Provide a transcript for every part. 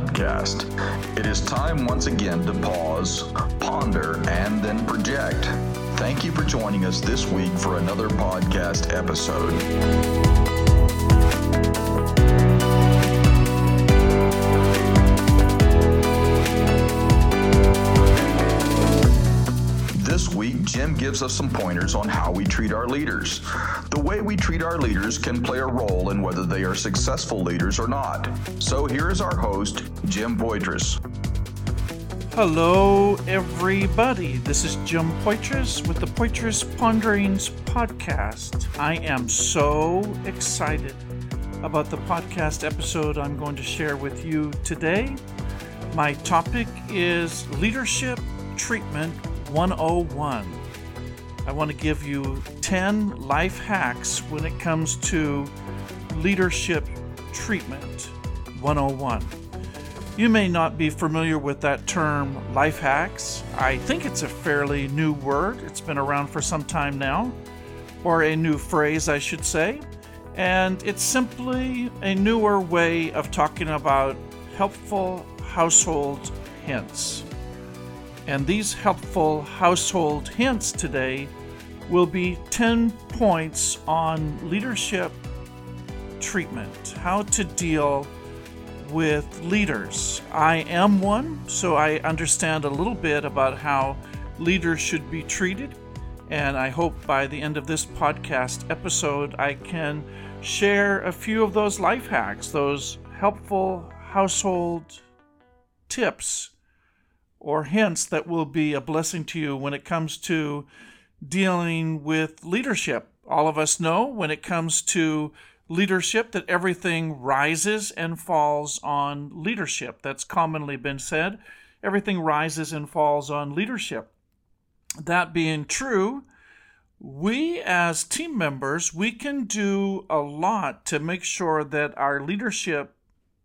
podcast. It is time once again to pause, ponder, and then project. Thank you for joining us this week for another podcast episode. Week, Jim gives us some pointers on how we treat our leaders. The way we treat our leaders can play a role in whether they are successful leaders or not. So here is our host, Jim Poitras. Hello, everybody. This is Jim Poitras with the Poitras Ponderings podcast. I am so excited about the podcast episode I'm going to share with you today. My topic is leadership treatment 101. I want to give you 10 life hacks when it comes to leadership treatment 101. You may not be familiar with that term life hacks. I think it's a fairly new word. It's been around for some time now, or a new phrase, I should say. And it's simply a newer way of talking about helpful household hints. And these helpful household hints today will be 10 points on leadership treatment, how to deal with leaders. I am one, so I understand a little bit about how leaders should be treated. And I hope by the end of this podcast episode, I can share a few of those life hacks, those helpful household tips or hints that will be a blessing to you when it comes to dealing with leadership. All of us know when it comes to leadership that everything rises and falls on leadership. That's commonly been said. Everything rises and falls on leadership. That being true, we as team members, we can do a lot to make sure that our leadership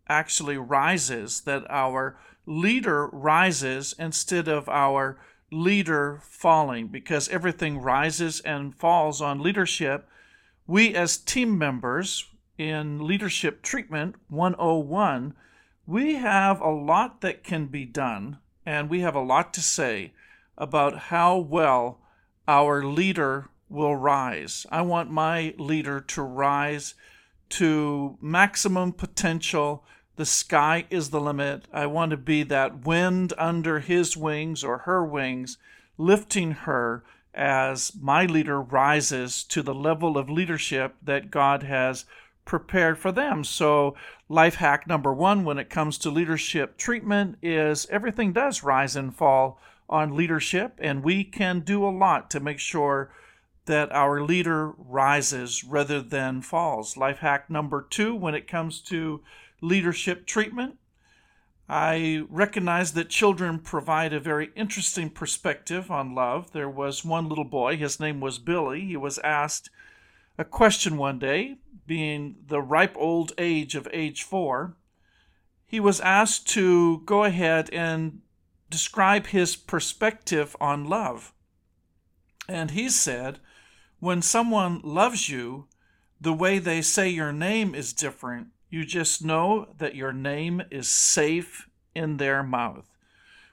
actually rises, that our leader rises instead of our leader falling because everything rises and falls on leadership. We, as team members in Leadership Treatment 101, we have a lot that can be done and we have a lot to say about how well our leader will rise. I want my leader to rise to maximum potential the sky is the limit. I want to be that wind under his wings or her wings, lifting her as my leader rises to the level of leadership that God has prepared for them. So, life hack number one when it comes to leadership treatment is everything does rise and fall on leadership, and we can do a lot to make sure that our leader rises rather than falls. Life hack number two when it comes to leadership treatment. I recognize that children provide a very interesting perspective on love. There was one little boy, his name was Billy. He was asked a question one day, being the ripe old age of age four. He was asked to go ahead and describe his perspective on love. And he said, When someone loves you, the way they say your name is different you just know that your name is safe in their mouth.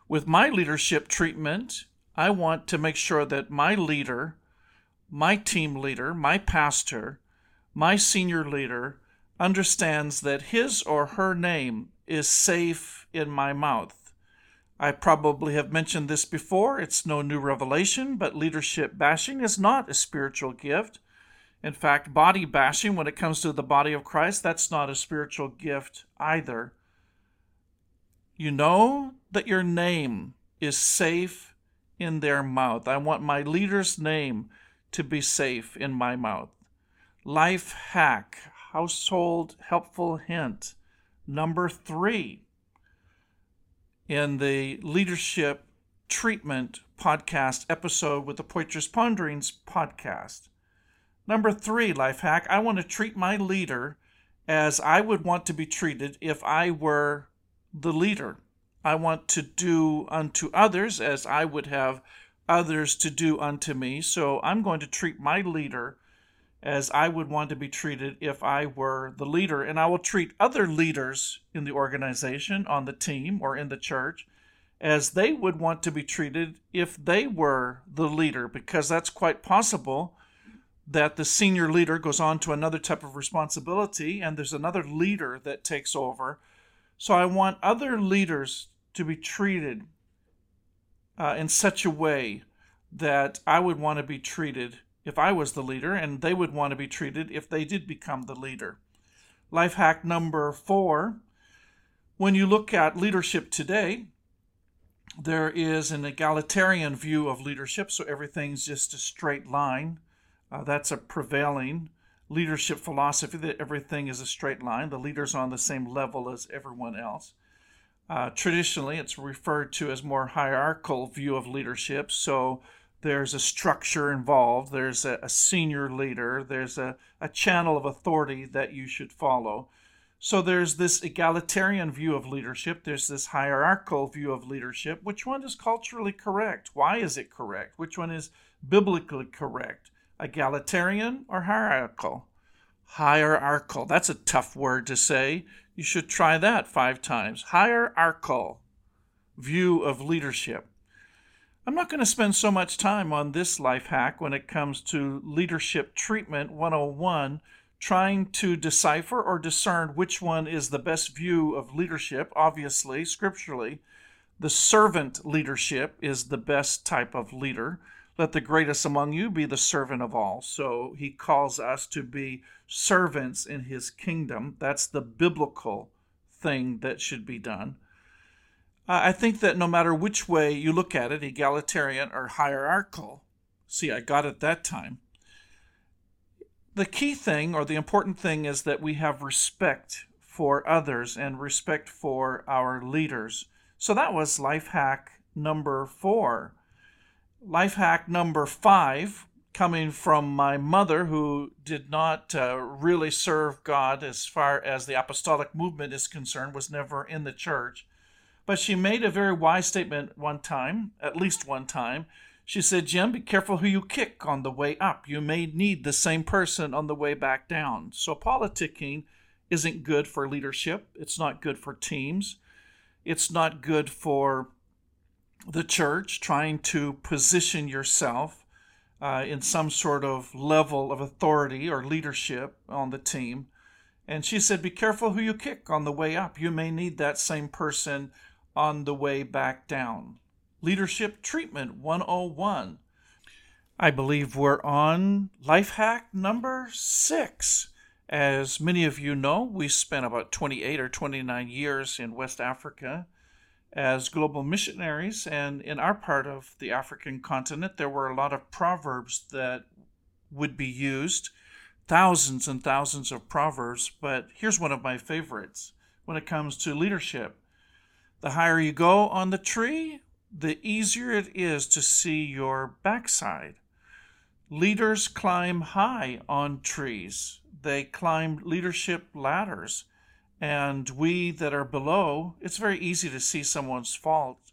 With my leadership treatment, I want to make sure that my leader, my team leader, my pastor, my senior leader understands that his or her name is safe in my mouth. I probably have mentioned this before. It's no new revelation, but leadership bashing is not a spiritual gift. In fact, body bashing, when it comes to the body of Christ, that's not a spiritual gift either. You know that your name is safe in their mouth. I want my leader's name to be safe in my mouth. Life hack, household helpful hint. Number three in the leadership treatment podcast episode with the Poitras Ponderings podcast. Number three, life hack I want to treat my leader as I would want to be treated if I were the leader. I want to do unto others as I would have others to do unto me. So I'm going to treat my leader as I would want to be treated if I were the leader. And I will treat other leaders in the organization, on the team, or in the church as they would want to be treated if they were the leader, because that's quite possible that the senior leader goes on to another type of responsibility and there's another leader that takes over. So I want other leaders to be treated uh, in such a way that I would want to be treated if I was the leader, and they would want to be treated if they did become the leader. Life hack number four when you look at leadership today, there is an egalitarian view of leadership, so everything's just a straight line. Uh, that's a prevailing leadership philosophy that everything is a straight line. The leader's on the same level as everyone else. Uh, traditionally, it's referred to as more hierarchical view of leadership. So there's a structure involved. There's a, a senior leader. There's a, a channel of authority that you should follow. So there's this egalitarian view of leadership, there's this hierarchical view of leadership. Which one is culturally correct? Why is it correct? Which one is biblically correct? Egalitarian or hierarchical? Hierarchical. That's a tough word to say. You should try that five times. Hierarchical view of leadership. I'm not going to spend so much time on this life hack when it comes to Leadership Treatment 101 trying to decipher or discern which one is the best view of leadership, obviously, scripturally. The servant leadership is the best type of leader. Let the greatest among you be the servant of all. So he calls us to be servants in his kingdom. That's the biblical thing that should be done. I think that no matter which way you look at it, egalitarian or hierarchical, see, I got it that time the key thing or the important thing is that we have respect for others and respect for our leaders. So that was life hack number four. Life hack number five, coming from my mother, who did not uh, really serve God as far as the apostolic movement is concerned, was never in the church. But she made a very wise statement one time, at least one time. She said, Jim, be careful who you kick on the way up. You may need the same person on the way back down. So, politicking isn't good for leadership. It's not good for teams. It's not good for the church trying to position yourself uh, in some sort of level of authority or leadership on the team. And she said, Be careful who you kick on the way up. You may need that same person on the way back down. Leadership Treatment 101. I believe we're on life hack number six. As many of you know, we spent about 28 or 29 years in West Africa as global missionaries, and in our part of the African continent, there were a lot of proverbs that would be used, thousands and thousands of proverbs, but here's one of my favorites when it comes to leadership. The higher you go on the tree, the easier it is to see your backside. Leaders climb high on trees, they climb leadership ladders. And we that are below, it's very easy to see someone's fault,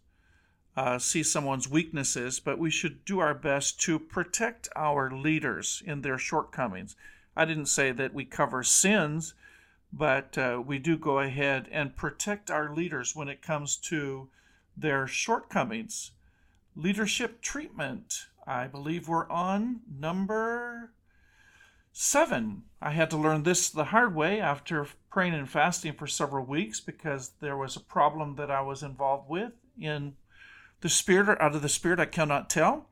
uh, see someone's weaknesses, but we should do our best to protect our leaders in their shortcomings. I didn't say that we cover sins, but uh, we do go ahead and protect our leaders when it comes to their shortcomings. Leadership treatment. I believe we're on number seven. I had to learn this the hard way after praying and fasting for several weeks because there was a problem that I was involved with in the spirit or out of the spirit, I cannot tell.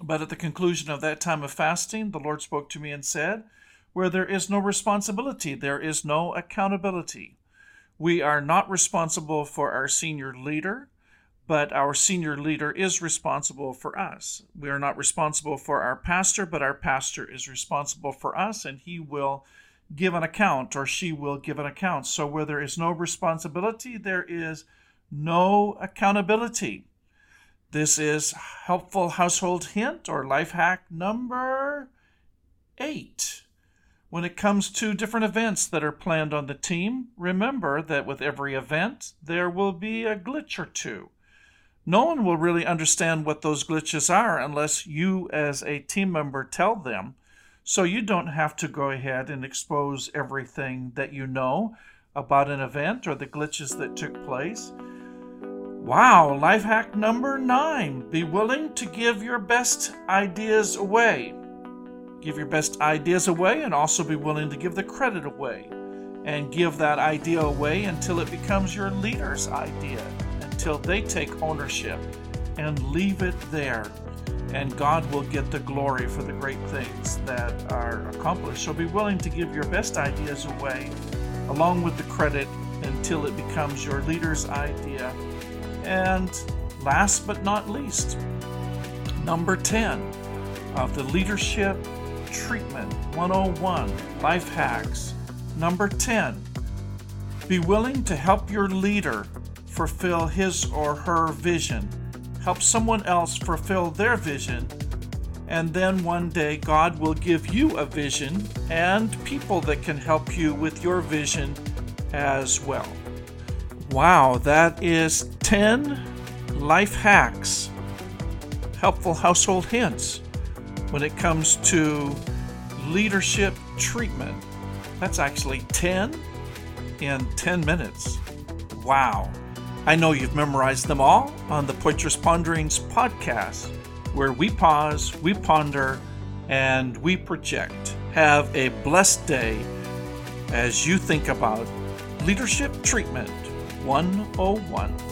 But at the conclusion of that time of fasting, the Lord spoke to me and said, Where there is no responsibility, there is no accountability. We are not responsible for our senior leader but our senior leader is responsible for us. We are not responsible for our pastor, but our pastor is responsible for us, and he will give an account or she will give an account. So, where there is no responsibility, there is no accountability. This is helpful household hint or life hack number eight. When it comes to different events that are planned on the team, remember that with every event, there will be a glitch or two no one will really understand what those glitches are unless you, as a team member, tell them. So you don't have to go ahead and expose everything that you know about an event or the glitches that took place. Wow, life hack number nine be willing to give your best ideas away. Give your best ideas away and also be willing to give the credit away. And give that idea away until it becomes your leader's idea, until they take ownership and leave it there. And God will get the glory for the great things that are accomplished. So be willing to give your best ideas away along with the credit until it becomes your leader's idea. And last but not least, number 10 of the Leadership Treatment 101 Life Hacks. Number 10 Be willing to help your leader fulfill his or her vision. Help someone else fulfill their vision. And then one day, God will give you a vision and people that can help you with your vision as well. Wow, that is 10 life hacks, helpful household hints when it comes to leadership treatment. That's actually 10 in 10 minutes. Wow. I know you've memorized them all on the Poitras Ponderings podcast, where we pause, we ponder, and we project. Have a blessed day as you think about Leadership Treatment 101.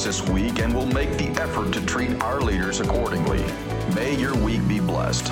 This week and will make the effort to treat our leaders accordingly. May your week be blessed.